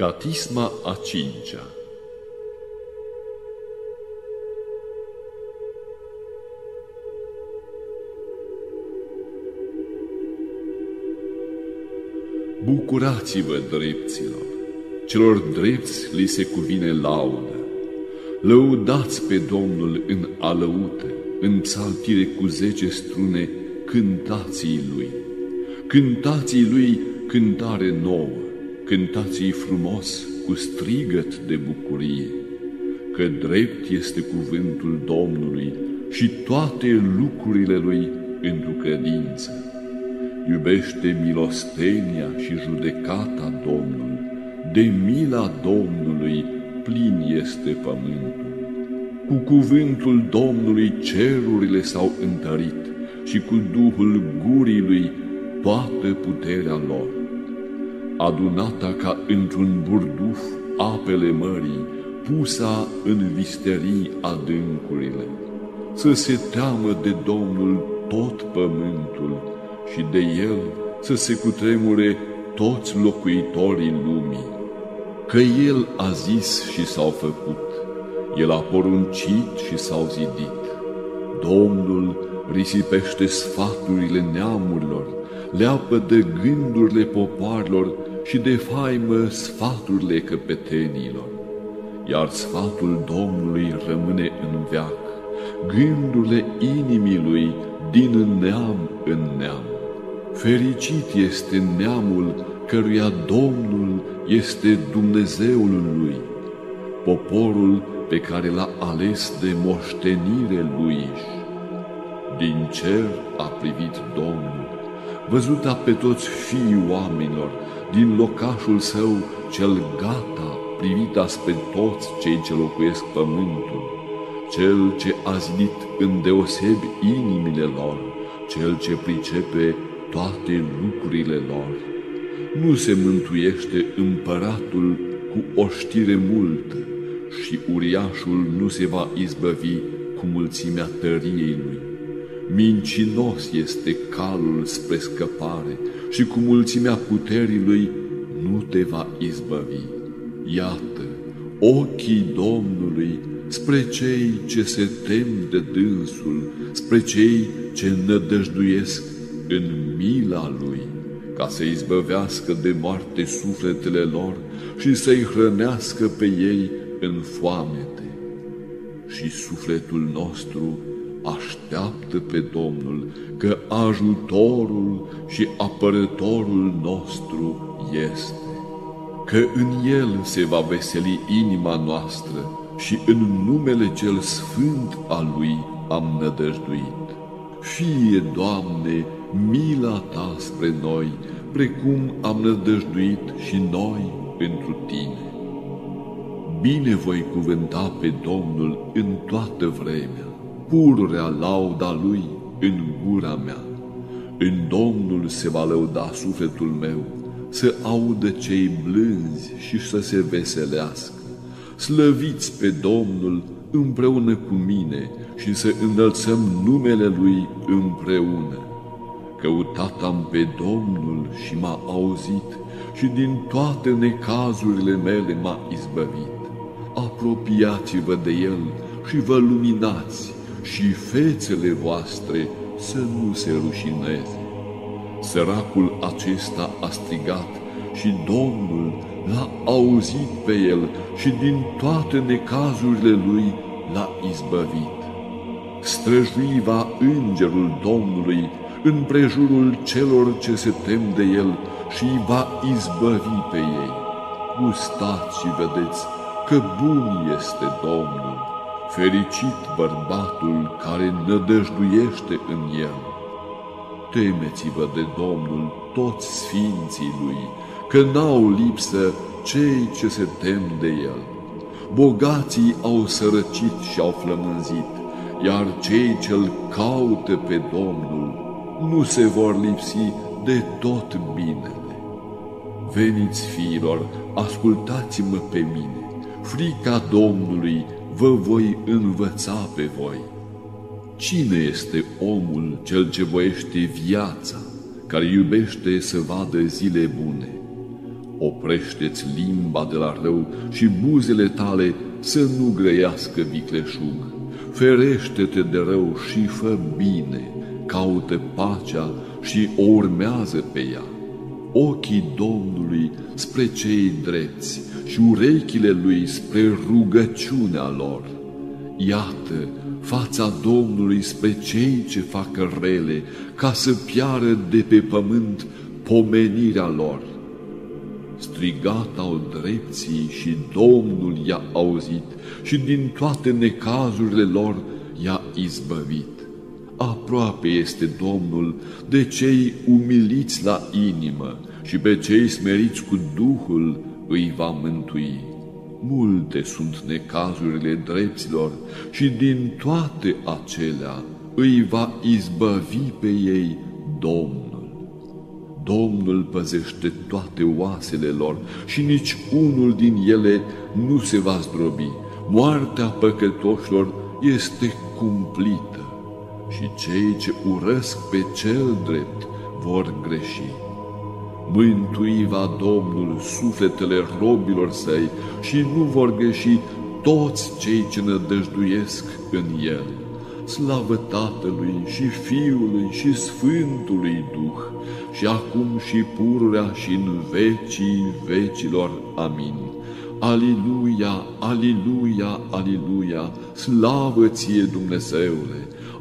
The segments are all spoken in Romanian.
Catisma a cincea Bucurați-vă, drepților! Celor drepți li se cuvine laudă. Lăudați pe Domnul în alăute, în psaltire cu zece strune, cântații Lui. Cântații Lui cântare nouă, cântați frumos cu strigăt de bucurie, că drept este cuvântul Domnului și toate lucrurile Lui într-o credință. Iubește milostenia și judecata Domnului, de mila Domnului plin este pământul. Cu cuvântul Domnului cerurile s-au întărit și cu Duhul gurii lui toată puterea lor adunata ca într-un burduf apele mării, pusa în visterii adâncurile. Să se teamă de Domnul tot pământul și de El să se cutremure toți locuitorii lumii. Că El a zis și s-au făcut, El a poruncit și s-au zidit. Domnul risipește sfaturile neamurilor, leapă de gândurile popoarelor și de faimă sfaturile căpetenilor, iar sfatul Domnului rămâne în veac, gândurile inimii lui din neam în neam. Fericit este neamul căruia Domnul este Dumnezeul lui, poporul pe care l-a ales de moștenire lui. Din cer a privit Domnul, văzuta pe toți fiii oamenilor, din locașul său cel gata, privit spre toți cei ce locuiesc pământul, cel ce a zidit îndeosebi inimile lor, cel ce pricepe toate lucrurile lor. Nu se mântuiește împăratul cu o știre multă și uriașul nu se va izbăvi cu mulțimea tăriei lui. Mincinos este calul spre scăpare și cu mulțimea puterii lui nu te va izbăvi. Iată, ochii Domnului spre cei ce se tem de dânsul, spre cei ce nădăjduiesc în mila lui, ca să izbăvească de moarte sufletele lor și să-i hrănească pe ei în foamete. Și sufletul nostru așteaptă pe Domnul, că ajutorul și apărătorul nostru este, că în El se va veseli inima noastră și în numele Cel Sfânt al Lui am nădăjduit. Fie, Doamne, mila Ta spre noi, precum am nădăjduit și noi pentru Tine. Bine voi cuvânta pe Domnul în toată vremea pururea lauda lui în gura mea. În Domnul se va lăuda sufletul meu, să audă cei blânzi și să se veselească. Slăviți pe Domnul împreună cu mine și să înălțăm numele Lui împreună. Căutat am pe Domnul și m-a auzit și din toate necazurile mele m-a izbăvit. Apropiați-vă de El și vă luminați și fețele voastre să nu se rușineze. Săracul acesta a strigat și Domnul l-a auzit pe el și din toate necazurile lui l-a izbăvit. Străjuiva îngerul Domnului în prejurul celor ce se tem de el și îi va izbăvi pe ei. Gustați și vedeți că bun este Domnul fericit bărbatul care nădăjduiește în el. Temeți-vă de Domnul toți sfinții lui, că n-au lipsă cei ce se tem de el. Bogații au sărăcit și au flămânzit, iar cei ce-l caută pe Domnul nu se vor lipsi de tot binele. Veniți, fiilor, ascultați-mă pe mine, frica Domnului vă voi învăța pe voi. Cine este omul cel ce voiește viața, care iubește să vadă zile bune? Oprește-ți limba de la rău și buzele tale să nu grăiască vicleșug. Ferește-te de rău și fă bine, caută pacea și o urmează pe ea. Ochii Domnului spre cei drepți și urechile lui spre rugăciunea lor. Iată, fața Domnului spre cei ce fac rele, ca să piară de pe pământ pomenirea lor. Strigat au drepții și Domnul i-a auzit și din toate necazurile lor i-a izbăvit. Aproape este Domnul de cei umiliți la inimă și pe cei smeriți cu Duhul îi va mântui. Multe sunt necazurile dreptilor și din toate acelea îi va izbăvi pe ei Domnul. Domnul păzește toate oasele lor și nici unul din ele nu se va zdrobi. Moartea păcătoșilor este cumplită și cei ce urăsc pe cel drept vor greși. Mântui va Domnul sufletele robilor săi și nu vor greși toți cei ce nădăjduiesc în el. Slavă Tatălui și Fiului și Sfântului Duh, și acum și pururea și în vecii vecilor. Amin. Aliluia, aliluia, aliluia, slavă ție Dumnezeule!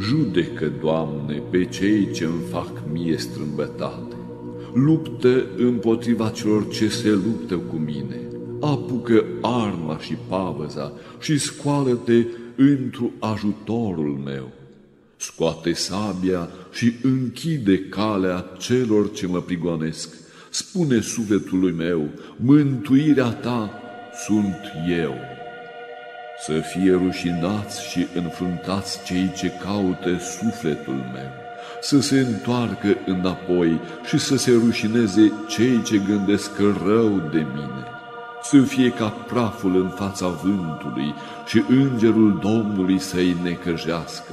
Judecă, Doamne, pe cei ce îmi fac mie strâmbătate. Luptă împotriva celor ce se luptă cu mine. Apucă arma și pavăza și scoală-te întru ajutorul meu. Scoate sabia și închide calea celor ce mă prigonesc. Spune sufletului meu, mântuirea ta sunt eu. Să fie rușinați și înfruntați cei ce caută sufletul meu, să se întoarcă înapoi și să se rușineze cei ce gândesc rău de mine. Să fie ca praful în fața vântului și îngerul Domnului să-i necăjească,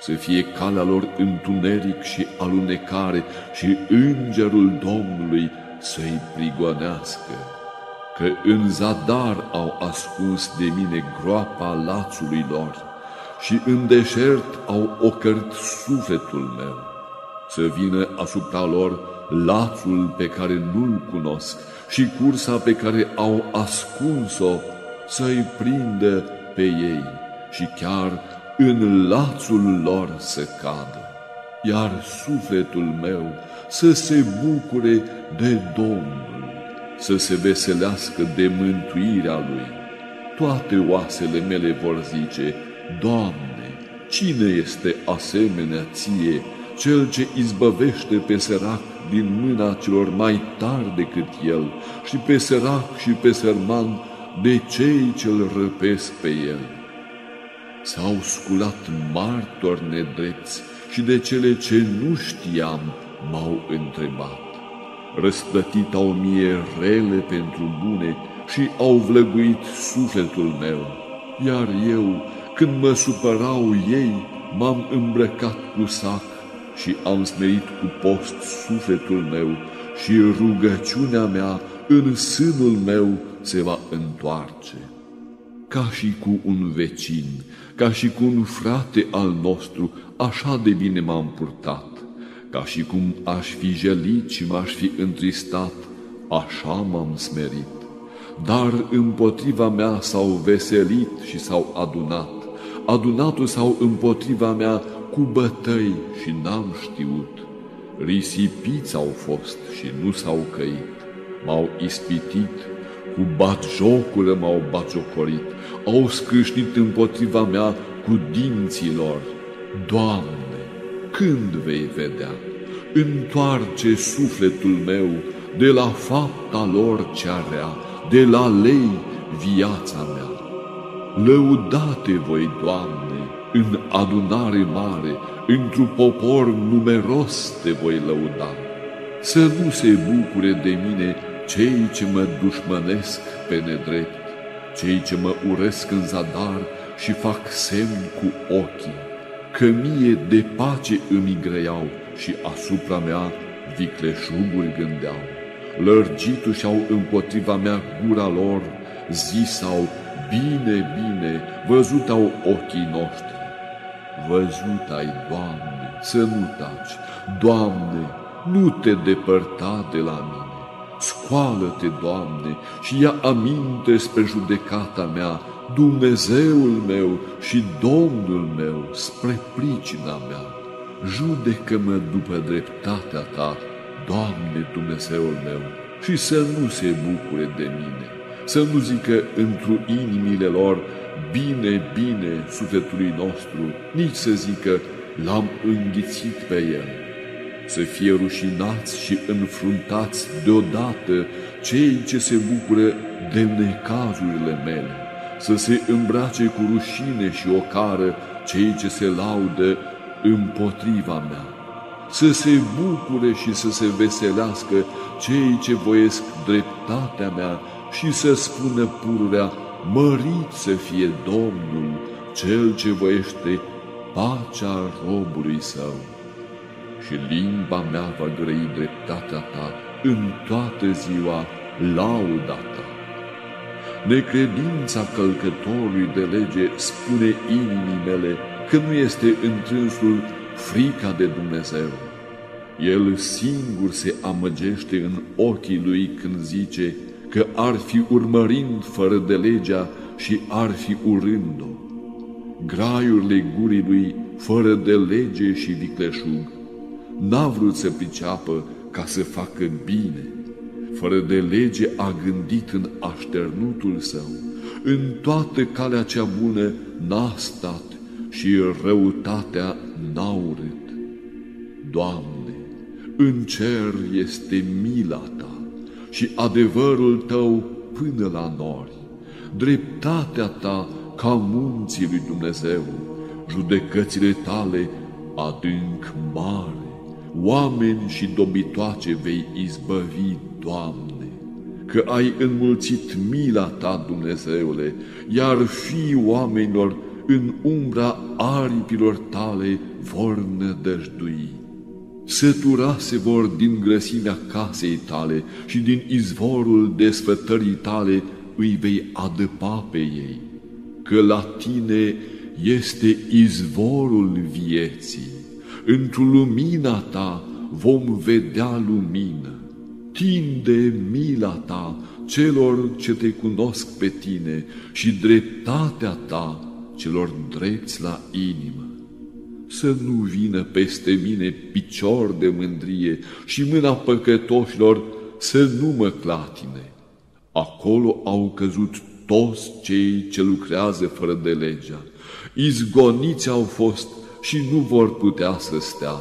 să fie calea lor întuneric și alunecare și îngerul Domnului să-i prigonească, că în zadar au ascuns de mine groapa lațului lor și în deșert au ocărt sufletul meu, să vină asupra lor lațul pe care nu-l cunosc și cursa pe care au ascuns-o să-i prindă pe ei și chiar în lațul lor să cadă, iar sufletul meu să se bucure de Domnul, să se veselească de mântuirea Lui. Toate oasele mele vor zice, Doamne, cine este asemenea Ție, Cel ce izbăvește pe sărac din mâna celor mai tari decât el și pe sărac și pe sărman de cei ce îl răpesc pe el. S-au sculat martori nedrepți și de cele ce nu știam m-au întrebat. Răsplătit au mie rele pentru bune și au vlăguit sufletul meu, iar eu, când mă supărau ei, m-am îmbrăcat cu sac și am smerit cu post sufletul meu și rugăciunea mea în sânul meu se va întoarce. Ca și cu un vecin, ca și cu un frate al nostru, așa de bine m-am purtat, ca și cum aș fi jelit și m-aș fi întristat, așa m-am smerit. Dar împotriva mea s-au veselit și s-au adunat, adunatul sau împotriva mea cu bătăi și n-am știut. Risipiți au fost și nu s-au căit, m-au ispitit, cu bat jocură m-au batjocorit, au scrâșnit împotriva mea cu dinții lor. Doamne, când vei vedea? Întoarce sufletul meu de la fapta lor cea rea, de la lei viața mea. Lăudate voi, Doamne, în adunare mare, într-un popor numeros te voi lăuda. Să nu se bucure de mine cei ce mă dușmănesc pe nedrept, cei ce mă uresc în zadar și fac semn cu ochii, că mie de pace îmi greiau și asupra mea vicleșuguri gândeau. Lărgitu și-au împotriva mea gura lor, zisau, bine, bine, văzut au ochii noștri. Văzut ai, Doamne, să nu taci, Doamne, nu te depărta de la mine. Scoală-te, Doamne, și ia aminte spre judecata mea, Dumnezeul meu și Domnul meu, spre pricina mea. Judecă-mă după dreptatea ta, Doamne Dumnezeul meu, și să nu se bucure de mine, să nu zică într inimile lor, bine, bine sufletului nostru, nici să zică, l-am înghițit pe el. Să fie rușinați și înfruntați deodată cei ce se bucură de necazurile mele, să se îmbrace cu rușine și ocară cei ce se laudă împotriva mea să se bucure și să se veselească cei ce voiesc dreptatea mea și să spună pururea, mărit să fie Domnul, cel ce voiește pacea robului său. Și limba mea va grăi dreptatea ta în toată ziua lauda ta. Necredința călcătorului de lege spune inimii mele că nu este întrânsul frica de Dumnezeu. El singur se amăgește în ochii lui când zice că ar fi urmărind fără de legea și ar fi urând-o. Graiurile gurii lui fără de lege și vicleșug n-a vrut să priceapă ca să facă bine. Fără de lege a gândit în așternutul său, în toată calea cea bună n-a stat și răutatea n-a urât. Doamne, în cer este mila Ta și adevărul Tău până la nori, dreptatea Ta ca munții lui Dumnezeu, judecățile Tale adânc mare, oameni și dobitoace vei izbăvi, Doamne, că ai înmulțit mila Ta, Dumnezeule, iar fi oamenilor în umbra aripilor tale vor nădăjdui. Săturase vor din grăsimea casei tale și din izvorul desfătării tale îi vei adăpa pe ei, că la tine este izvorul vieții. Într-o lumina ta vom vedea lumină. Tinde mila ta celor ce te cunosc pe tine și dreptatea ta celor drepți la inimă. Să nu vină peste mine picior de mândrie și mâna păcătoșilor să nu mă clatine. Acolo au căzut toți cei ce lucrează fără de legea. Izgoniți au fost și nu vor putea să stea.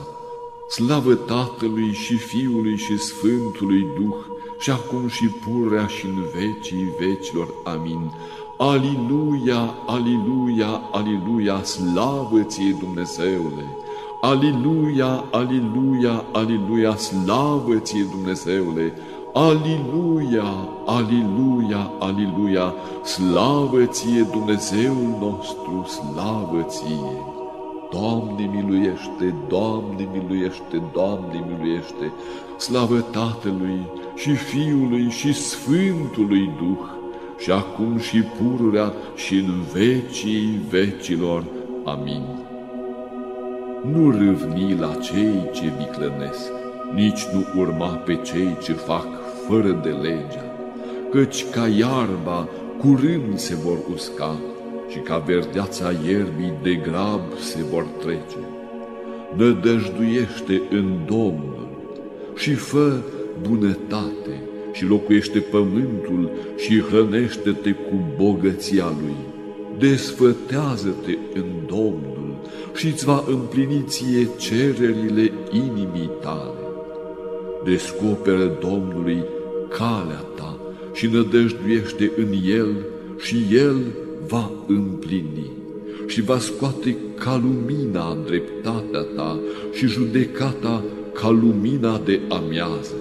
Slavă Tatălui și Fiului și Sfântului Duh, și acum și purea și în vecii vecilor. Amin. Aliluia, aliluia, aliluia, slavă ție Dumnezeule! Aliluia, aliluia, aliluia, slavă ție Dumnezeule! Aliluia, aliluia, aliluia, slavă ție Dumnezeul nostru, slavă ție! Doamne miluiește, Doamne miluiește, Doamne miluiește, slavă Tatălui și Fiului și Sfântului Duh, și acum și pururea și în vecii vecilor. Amin. Nu râvni la cei ce viclănesc, nici nu urma pe cei ce fac fără de legea, căci ca iarba curând se vor usca și ca verdeața ierbii de grab se vor trece. Nădăjduiește în Domnul și fă bunătate și locuiește pământul și hrănește-te cu bogăția lui. Desfătează-te în Domnul și îți va împlini ție cererile inimii tale. Descoperă Domnului calea ta și nădăjduiește în El și El va împlini și va scoate ca lumina dreptatea ta și judecata ca lumina de amiază.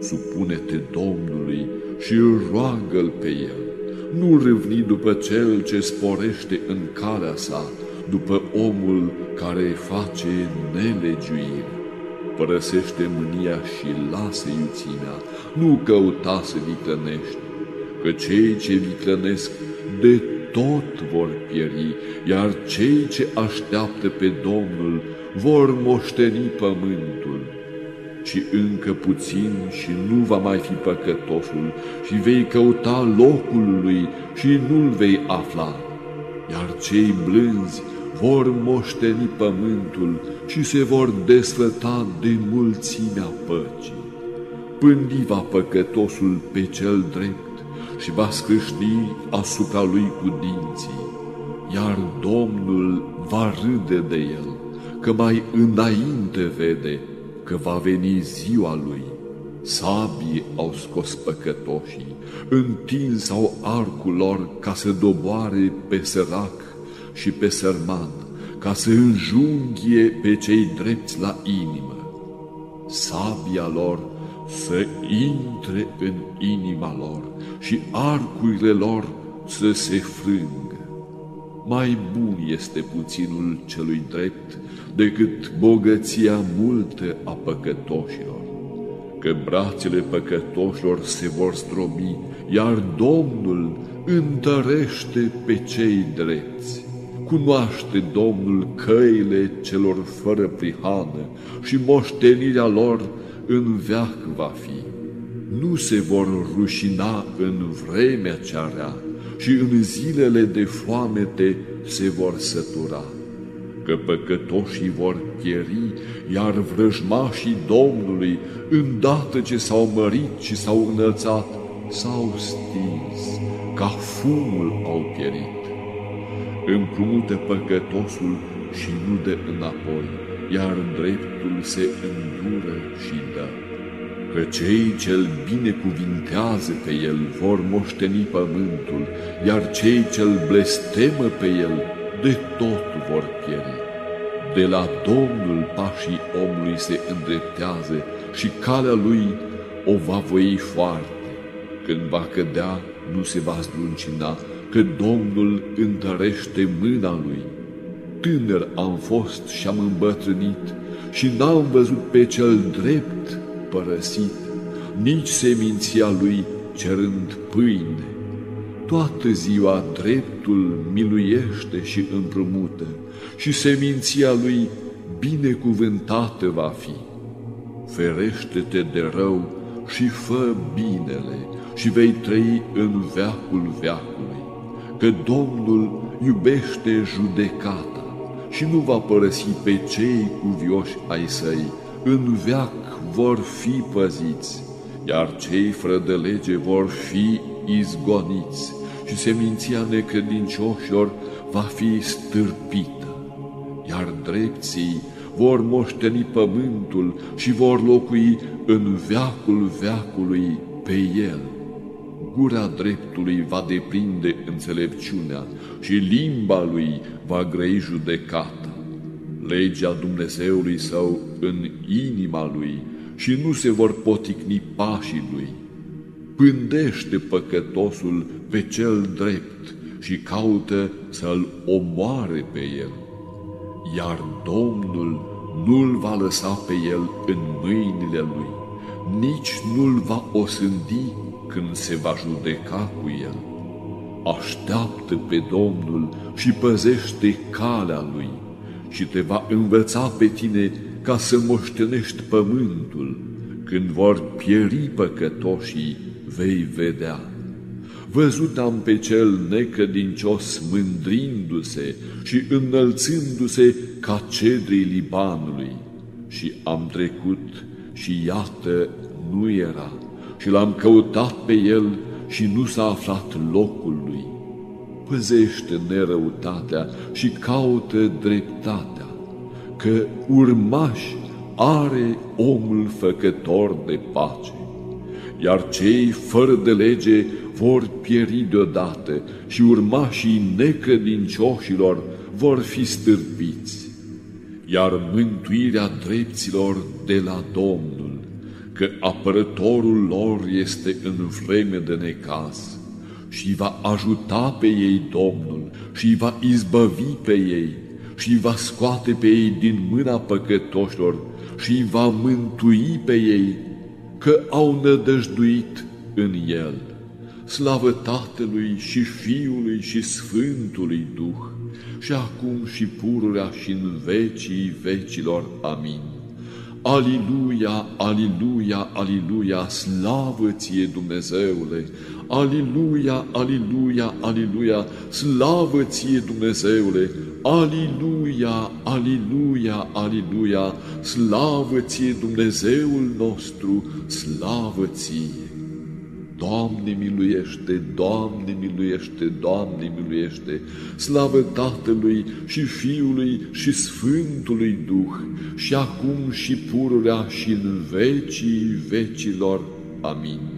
Supune-te Domnului și roagă-L pe El. Nu râvni după cel ce sporește în calea sa, după omul care face nelegiuire. Părăsește mânia și lasă iuțimea, nu căuta să viclănești, că cei ce viclănesc de tot vor pieri, iar cei ce așteaptă pe Domnul vor moșteni pământul. Și încă puțin și nu va mai fi păcătosul și vei căuta locul lui și nu-l vei afla, iar cei blânzi vor moșteni pământul și se vor desfăta de mulțimea păcii. Pândiva păcătosul pe cel drept și va scrâșni asupra lui cu dinții, iar Domnul va râde de el, că mai înainte vede că va veni ziua lui. Sabii au scos păcătoșii, întins au arcul lor ca să doboare pe sărac și pe sărman, ca să înjunghie pe cei drepți la inimă. Sabia lor să intre în inima lor și arcurile lor să se frângă. Mai bun este puținul celui drept decât bogăția multă a păcătoșilor, că brațele păcătoșilor se vor strobi, iar Domnul întărește pe cei drepți. Cunoaște Domnul căile celor fără prihană și moștenirea lor în veac va fi. Nu se vor rușina în vremea cea rea și în zilele de foamete se vor sătura. Că păcătoșii vor pieri, iar vrăjmașii Domnului, îndată ce s-au mărit și s-au înălțat, s-au stins, ca fumul au pierit. Împrumută păcătosul și nu de înapoi, iar dreptul se îndură și dă. Că cei ce-l binecuvintează pe el vor moșteni pământul, iar cei ce-l blestemă pe el de tot vor pieri. De la Domnul pașii omului se îndreptează și calea lui o va voi foarte. Când va cădea, nu se va zdruncina, că Domnul întărește mâna lui tânăr am fost și am îmbătrânit și n-am văzut pe cel drept părăsit, nici seminția lui cerând pâine. Toată ziua dreptul miluiește și împrumută și seminția lui binecuvântată va fi. Ferește-te de rău și fă binele și vei trăi în veacul veacului, că Domnul iubește judecata și nu va părăsi pe cei cuvioși ai săi, în veac vor fi păziți, iar cei fără de lege vor fi izgoniți. Și seminția necredincioșilor va fi stârpită, iar drepții vor moșteni pământul și vor locui în veacul veacului pe el gura dreptului va deprinde înțelepciunea și limba lui va grăi judecata. Legea Dumnezeului său în inima lui și nu se vor poticni pașii lui. Pândește păcătosul pe cel drept și caută să-l omoare pe el, iar Domnul nu-l va lăsa pe el în mâinile lui, nici nu-l va osândi când se va judeca cu el. Așteaptă pe Domnul și păzește calea lui și te va învăța pe tine ca să moștenești pământul. Când vor pieri păcătoșii, vei vedea. Văzut am pe cel necădincios mândrindu-se și înălțându-se ca cedrii Libanului și am trecut și iată nu era și l-am căutat pe el și nu s-a aflat locul lui. Păzește nerăutatea și caută dreptatea, că urmași are omul făcător de pace, iar cei fără de lege vor pieri deodată și urmașii necredincioșilor vor fi stârpiți, iar mântuirea dreptilor de la Domnul, că apărătorul lor este în vreme de necaz și va ajuta pe ei Domnul și va izbăvi pe ei și va scoate pe ei din mâna păcătoșilor și va mântui pe ei că au nădăjduit în El. Slavă Tatălui și Fiului și Sfântului Duh, și acum și pururea și în vecii vecilor. Amin. Aliluia, aliluia, aliluia, slavă ție Dumnezeule! Aliluia, aliluia, aliluia, slavă ție Dumnezeule! Aliluia, aliluia, aliluia, slavă ție Dumnezeul nostru, slavă ție! Doamne miluiește, Doamne miluiește, Doamne miluiește, slavă Tatălui și Fiului și Sfântului Duh, și acum și pururea și în vecii vecilor. Amin.